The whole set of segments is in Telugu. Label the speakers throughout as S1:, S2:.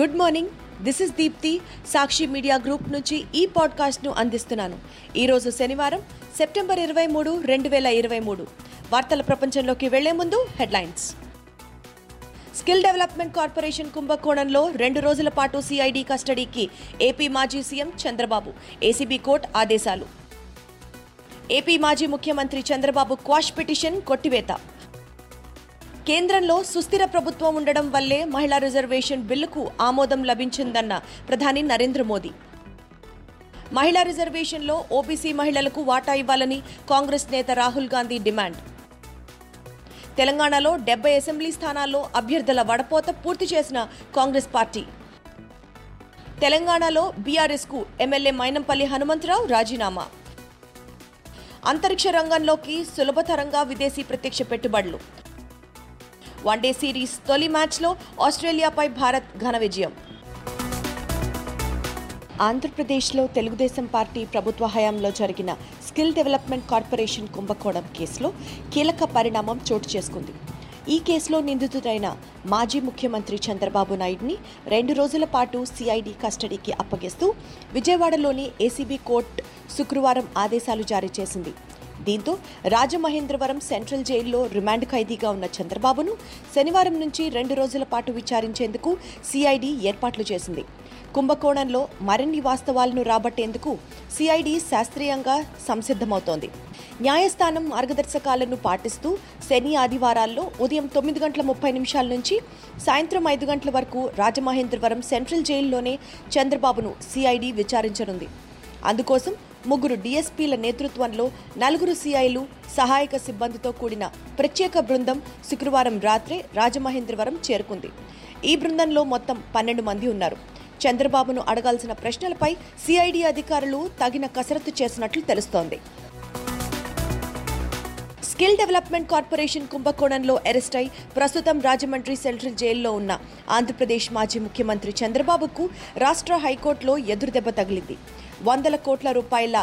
S1: Good morning this is Deepti Sakshi media group నుంచి ఈ పాడ్కాస్ట్ను అందిస్తున్నాను. ఈరోజు శనివారం సెప్టెంబర్ ఇరవై మూడు రెండు వేల ఇరవై మూడు. వార్తల ప్రపంచంలోకి వెళ్ళే ముందు హెడ్లైన్స్. స్కిల్ డెవలప్మెంట్ కార్పొరేషన్ కుంభకోణంలో రెండు రోజుల పాటు సిఐడి కస్టడీకి ఏపీ మాజీ సీఎం చంద్రబాబు ఏసీబీ కోర్టు ఆదేశాలు. ఏపీ మాజీ ముఖ్యమంత్రి చంద్రబాబు క్వాష్ పిటిషన్ కొట్టివేత. కేంద్రంలో సుస్థిర ప్రభుత్వం ఉండడం వల్లే మహిళా రిజర్వేషన్ బిల్లుకు ఆమోదం లభించిందన్న ప్రధాని నరేంద్ర మోదీ. మహిళా రిజర్వేషన్లో ఓబీసీ మహిళలకు వాటా ఇవ్వాలని కాంగ్రెస్ నేత రాహుల్ గాంధీ డిమాండ్. తెలంగాణలో డెబ్బై అసెంబ్లీ స్థానాల్లో అభ్యర్థుల వడపోత పూర్తి చేసిన కాంగ్రెస్ పార్టీ. తెలంగాణలో బీఆర్ఎస్కు ఎమ్మెల్యే మైనంపల్లి హనుమంతరావు రాజీనామా. అంతరిక్ష రంగంలోకి సులభతరంగా విదేశీ ప్రత్యక్ష పెట్టుబడులు. వన్డే సిరీస్ తొలి మ్యాచ్లో ఆస్ట్రేలియాపై భారత్ ఘన విజయం. ఆంధ్రప్రదేశ్లో తెలుగుదేశం పార్టీ ప్రభుత్వ హయాంలో జరిగిన స్కిల్ డెవలప్మెంట్ కార్పొరేషన్ కుంభకోణం కేసులో కీలక పరిణామం చోటు చేసుకుంది. ఈ కేసులో నిందితుడైన మాజీ ముఖ్యమంత్రి చంద్రబాబు నాయుడిని రెండు రోజుల పాటు సిఐడి కస్టడీకి అప్పగిస్తూ విజయవాడలోని ఏసీబీ కోర్టు శుక్రవారం ఆదేశాలు జారీ చేసింది. దీంతో రాజమహేంద్రవరం సెంట్రల్ జైల్లో రిమాండ్ ఖైదీగా ఉన్న చంద్రబాబును శనివారం నుంచి రెండు రోజుల పాటు విచారించేందుకు సిఐడి ఏర్పాట్లు చేసింది. కుంభకోణంలో మరిన్ని వాస్తవాలను రాబట్టేందుకు సిఐడి శాస్త్రీయంగా సంసిద్ధమవుతోంది. న్యాయస్థానం మార్గదర్శకాలను పాటిస్తూ శని ఆదివారాల్లో ఉదయం తొమ్మిది గంటల ముప్పై నిమిషాల నుంచి సాయంత్రం ఐదు గంటల వరకు రాజమహేంద్రవరం సెంట్రల్ జైల్లోనే చంద్రబాబును సిఐడి విచారించనుంది. అందుకోసం ముగ్గురు డీఎస్పీల నేతృత్వంలో నలుగురు సిఐలు సహాయక సిబ్బందితో కూడిన ప్రత్యేక బృందం శుక్రవారం రాత్రే రాజమహేంద్రవరం చేరుకుంది. ఈ బృందంలో మొత్తం పన్నెండు మంది ఉన్నారు. చంద్రబాబును అడగాల్సిన ప్రశ్నలపై సిఐడి అధికారులు తగిన కసరత్తు చేసినట్లు తెలుస్తోంది. స్కిల్ డెవలప్మెంట్ కార్పొరేషన్ కుంభకోణంలో అరెస్ట్ అయి ప్రస్తుతం రాజమండ్రి సెంట్రల్ జైల్లో ఉన్న ఆంధ్రప్రదేశ్ మాజీ ముఖ్యమంత్రి చంద్రబాబుకు రాష్ట్ర హైకోర్టులో ఎదురుదెబ్బ తగిలింది. వందల కోట్ల రూపాయల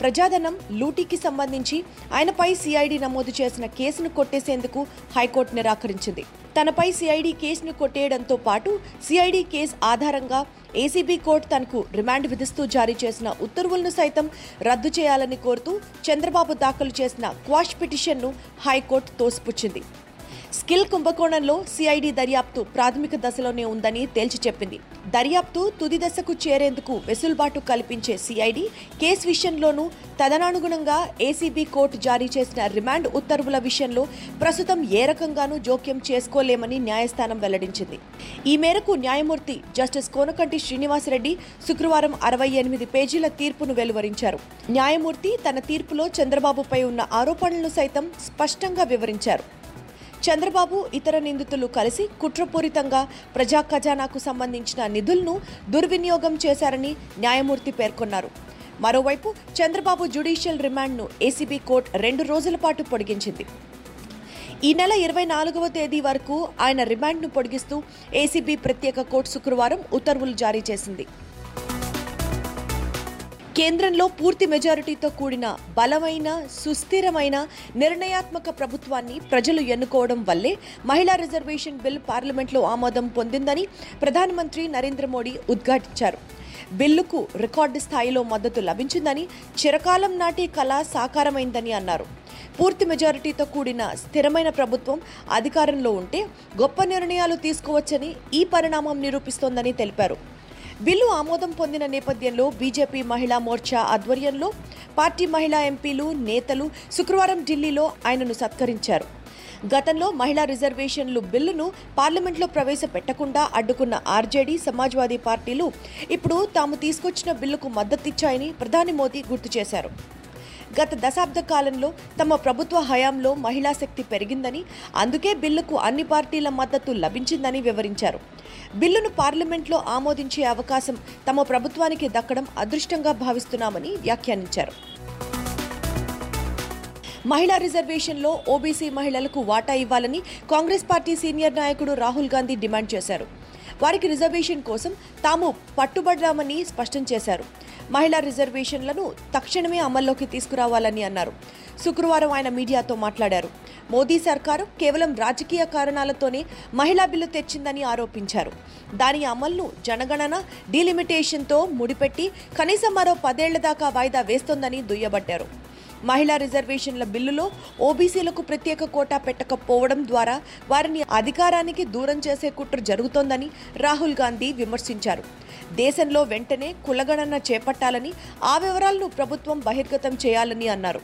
S1: ప్రజాధనం లూటీకి సంబంధించి ఆయనపై సిఐడి నమోదు చేసిన కేసును కొట్టేసేందుకు హైకోర్టు నిరాకరించింది. తనపై సిఐడి కేసును కొట్టేయడంతో పాటు సిఐడి కేసు ఆధారంగా ఏసీబీ కోర్టు తనకు రిమాండ్ విధిస్తూ జారీ చేసిన ఉత్తర్వులను సైతం రద్దు చేయాలని కోరుతూ చంద్రబాబు దాఖలు చేసిన క్వాష్ పిటిషన్ను హైకోర్టు తోసిపుచ్చింది. స్కిల్ కుంభకోణంలో సిఐడి దర్యాప్తు ప్రాథమిక దశలోనే ఉందని తేల్చి చెప్పింది. దర్యాప్తు తుది దశకు చేరేందుకు వెసులుబాటు కల్పించే సిఐడి కేసు విషయంలోనూ తదనానుగుణంగా ఏసీబీ కోర్టు జారీ చేసిన రిమాండ్ ఉత్తర్వుల విషయంలో ప్రస్తుతం ఏ రకంగానూ జోక్యం చేసుకోలేమని న్యాయస్థానం వెల్లడించింది. ఈ మేరకు న్యాయమూర్తి జస్టిస్ కోనకంటి శ్రీనివాసరెడ్డి శుక్రవారం అరవై ఎనిమిది పేజీల తీర్పును వెలువరించారు. న్యాయమూర్తి తన తీర్పులో చంద్రబాబుపై ఉన్న ఆరోపణలను సైతం స్పష్టంగా వివరించారు. చంద్రబాబు ఇతర నిందితులు కలిసి కుట్రపూరితంగా ప్రజా ఖజానాకు సంబంధించిన నిధులను దుర్వినియోగం చేశారని న్యాయమూర్తి పేర్కొన్నారు. మరోవైపు చంద్రబాబు జ్యుడిషియల్ రిమాండ్ను ఏసీబీ కోర్టు రెండు రోజుల పాటు పొడిగించింది. ఈ నెల ఇరవై నాలుగవ తేదీ వరకు ఆయన రిమాండ్ను పొడిగిస్తూ ఏసీబీ ప్రత్యేక కోర్టు శుక్రవారం ఉత్తర్వులు జారీ చేసింది. కేంద్రంలో పూర్తి మెజారిటీతో కూడిన బలమైన సుస్థిరమైన నిర్ణయాత్మక ప్రభుత్వాన్ని ప్రజలు ఎన్నుకోవడం వల్లే మహిళా రిజర్వేషన్ బిల్ పార్లమెంట్లో ఆమోదం పొందిందని ప్రధానమంత్రి నరేంద్ర మోడీ ఉద్ఘాటించారు. బిల్లుకు రికార్డు స్థాయిలో మద్దతు లభించిందని చిరకాలం నాటి కళ సాకారమైందని అన్నారు. పూర్తి మెజారిటీతో కూడిన స్థిరమైన ప్రభుత్వం అధికారంలో ఉంటే గొప్ప నిర్ణయాలు తీసుకోవచ్చని ఈ పరిణామం నిరూపిస్తోందని తెలిపారు. బిల్లు ఆమోదం పొందిన నేపథ్యంలో బీజేపీ మహిళా మోర్చా ఆధ్వర్యంలో పార్టీ మహిళా ఎంపీలు నేతలు శుక్రవారం ఢిల్లీలో ఆయనను సత్కరించారు. గతంలో మహిళా రిజర్వేషన్లు బిల్లును పార్లమెంట్లో ప్రవేశపెట్టకుండా అడ్డుకున్న ఆర్జేడీ సమాజ్వాదీ పార్టీలు ఇప్పుడు తాము తీసుకొచ్చిన బిల్లుకు మద్దతిచ్చాయని ప్రధాని మోదీ గుర్తు చేశారు. గత దశాబ్ద కాలంలో తమ ప్రభుత్వ హయాంలో మహిళా శక్తి పెరిగిందని అందుకే బిల్లుకు అన్ని పార్టీల మద్దతు లభించిందని వివరించారు. బిల్లును పార్లమెంట్లో ఆమోదించే అవకాశం తమ ప్రభుత్వానికి దక్కడం అదృష్టంగా భావిస్తున్నామని వ్యాఖ్యానించారు. మహిళా రిజర్వేషన్లో ఓబీసీ మహిళలకు వాటా ఇవ్వాలని కాంగ్రెస్ పార్టీ సీనియర్ నాయకుడు రాహుల్ గాంధీ డిమాండ్ చేశారు. వారికి రిజర్వేషన్ కోసం తాము పట్టుబడ్డామని స్పష్టం చేశారు. మహిళా రిజర్వేషన్లను తక్షణమే అమల్లోకి తీసుకురావాలని అన్నారు. శుక్రవారం ఆయన మీడియాతో మాట్లాడారు. మోదీ సర్కారు కేవలం రాజకీయ కారణాలతోనే మహిళా బిల్లు తెచ్చిందని ఆరోపించారు. దాని అమలును జనగణన డీలిమిటేషన్తో ముడిపెట్టి కనీసం మరో పదేళ్ళ దాకా వాయిదా వేస్తోందని దుయ్యబట్టారు. మహిళా రిజర్వేషన్ల బిల్లులో ఓబీసీలకు ప్రత్యేక కోటా పెట్టకపోవడం ద్వారా వారిని అధికారానికి దూరం చేసే కుట్ర జరుగుతోందని రాహుల్ గాంధీ విమర్శించారు. దేశంలో వెంటనే కులగణన చేపట్టాలని ఆ వివరాలను ప్రభుత్వం బహిర్గతం చేయాలని అన్నారు.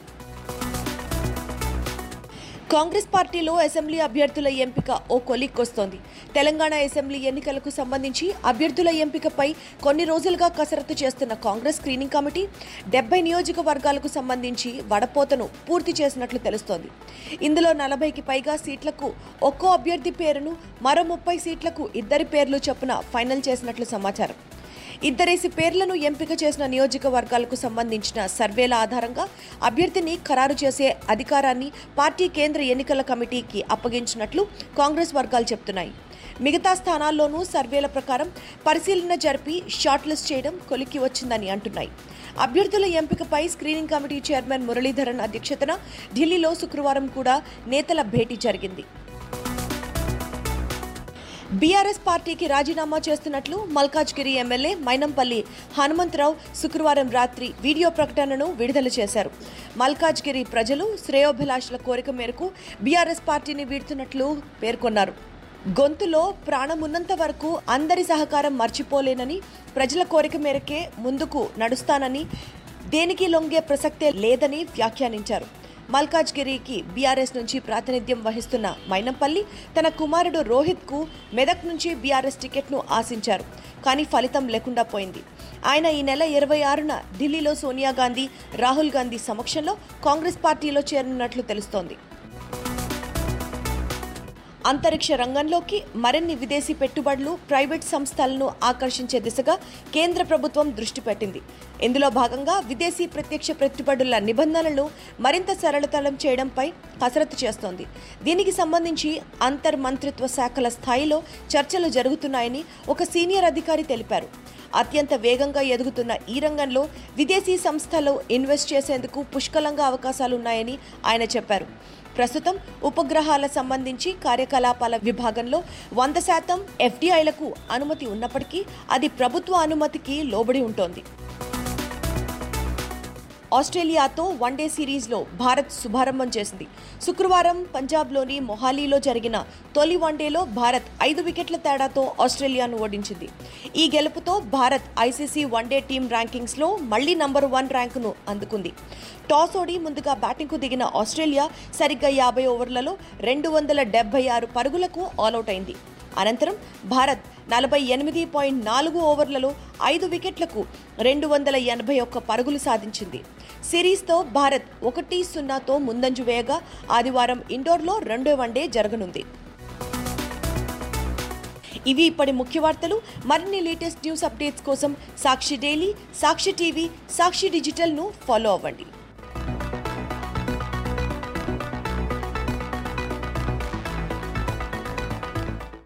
S1: కాంగ్రెస్ పార్టీలో అసెంబ్లీ అభ్యర్థుల ఎంపిక ఓ కొలిక్కొస్తోంది. తెలంగాణ అసెంబ్లీ ఎన్నికలకు సంబంధించి అభ్యర్థుల ఎంపికపై కొన్ని రోజులుగా కసరత్తు చేస్తున్న కాంగ్రెస్ స్క్రీనింగ్ కమిటీ డెబ్బై నియోజకవర్గాలకు సంబంధించి వడపోతను పూర్తి చేసినట్లు తెలుస్తోంది. ఇందులో నలభైకి పైగా సీట్లకు ఒక్కో అభ్యర్థి పేరును మరో ముప్పై సీట్లకు ఇద్దరి పేర్లు చొప్పున ఫైనల్ చేసినట్లు సమాచారం. ఇద్దరేసి పేర్లను ఎంపిక చేసిన నియోజకవర్గాలకు సంబంధించిన సర్వేల ఆధారంగా అభ్యర్థిని ఖరారు చేసే అధికారాన్ని పార్టీ కేంద్ర ఎన్నికల కమిటీకి అప్పగించినట్లు కాంగ్రెస్ వర్గాలు చెప్తున్నాయి మిగతా స్థానాల్లోనూ సర్వేల ప్రకారం పరిశీలన జరిపి షార్ట్ లిస్ట్ చేయడం కొలిక్కి వచ్చిందని అంటున్నాయి. అభ్యర్థుల ఎంపికపై స్క్రీనింగ్ కమిటీ చైర్మన్ మురళీధరన్ అధ్యక్షతన ఢిల్లీలో శుక్రవారం కూడా నేతల భేటీ జరిగింది. బీఆర్ఎస్ పార్టీకి రాజీనామా చేస్తున్నట్లు మల్కాజ్గిరి ఎమ్మెల్యే మైనంపల్లి హనుమంతరావు శుక్రవారం రాత్రి వీడియో ప్రకటనను విడుదల చేశారు. మల్కాజ్గిరి ప్రజలు శ్రేయోభిలాషుల కోరిక మేరకు బీఆర్ఎస్ పార్టీని వీడుతున్నట్లు పేర్కొన్నారు. గొంతులో ప్రాణమున్నంత వరకు అందరి సహకారం మర్చిపోలేనని ప్రజల కోరిక మేరకే ముందుకు నడుస్తానని దేనికి లొంగే ప్రసక్తే లేదని వ్యాఖ్యానించారు. మల్కాజ్గిరికి బీఆర్ఎస్ నుంచి ప్రాతినిధ్యం వహిస్తున్న మైనంపల్లి తన కుమారుడు రోహిత్కు మెదక్ నుంచి బీఆర్ఎస్ టికెట్ను ఆశించారు. కానీ ఫలితం లేకుండా పోయింది. ఆయన ఈ నెల ఇరవై ఆరున ఢిల్లీలో సోనియా గాంధీ రాహుల్ గాంధీ సమక్షంలో కాంగ్రెస్ పార్టీలో చేరనున్నట్లు తెలుస్తోంది. అంతరిక్ష రంగంలోకి మరిన్ని విదేశీ పెట్టుబడులు ప్రైవేట్ సంస్థలను ఆకర్షించే దిశగా కేంద్ర ప్రభుత్వం దృష్టి పెట్టింది. ఇందులో భాగంగా విదేశీ ప్రత్యక్ష పెట్టుబడుల నిబంధనలను మరింత సరళతరం చేయడంపై కసరత్తు చేస్తోంది. దీనికి సంబంధించి అంతర్ మంత్రిత్వ శాఖల స్థాయిలో చర్చలు జరుగుతున్నాయని ఒక సీనియర్ అధికారి తెలిపారు. అత్యంత వేగంగా ఎదుగుతున్న ఈ రంగంలో విదేశీ సంస్థలు ఇన్వెస్ట్ చేసేందుకు పుష్కలంగా అవకాశాలున్నాయని ఆయన చెప్పారు. ప్రస్తుతం ఉపగ్రహాల సంబంధించి కార్యకలాపాల విభాగంలో వంద శాతం ఎఫ్డీఐలకు అనుమతి ఉన్నప్పటికీ అది ప్రభుత్వ అనుమతికి లోబడి ఉంటోంది. ఆస్ట్రేలియాతో వన్డే సిరీస్లో భారత్ శుభారంభం చేసింది. శుక్రవారం పంజాబ్లోని మొహాలీలో జరిగిన తొలి వన్డేలో భారత్ ఐదు వికెట్ల తేడాతో ఆస్ట్రేలియాను ఓడించింది. ఈ గెలుపుతో Bharat ICC one day team ర్యాంకింగ్స్లో మళ్ళీ నంబర్ వన్ ర్యాంకును అందుకుంది. టాస్ ఓడి ముందుగా బ్యాటింగ్కు దిగిన ఆస్ట్రేలియా సరిగ్గా యాభై ఓవర్లలో రెండు వందల డెబ్బై ఆరు పరుగులకు ఆలౌట్ అయింది. అనంతరం భారత్ నలభై ఎనిమిది పాయింట్ నాలుగు ఓవర్లలో ఐదు వికెట్లకు రెండు వందల ఎనభై ఒక్క పరుగులు సాధించింది. సిరీస్తో భారత్ ఒకటి సున్నాతో ముందంజు వేయగా ఆదివారం ఇండోర్లో రెండో వన్డే జరగనుంది. ఇవి ఇప్పటి ముఖ్య వార్తలు. మరిన్ని లేటెస్ట్ న్యూస్ అప్డేట్స్ కోసం సాక్షి డైలీ సాక్షి టీవీ సాక్షి డిజిటల్ను ఫాలో అవ్వండి.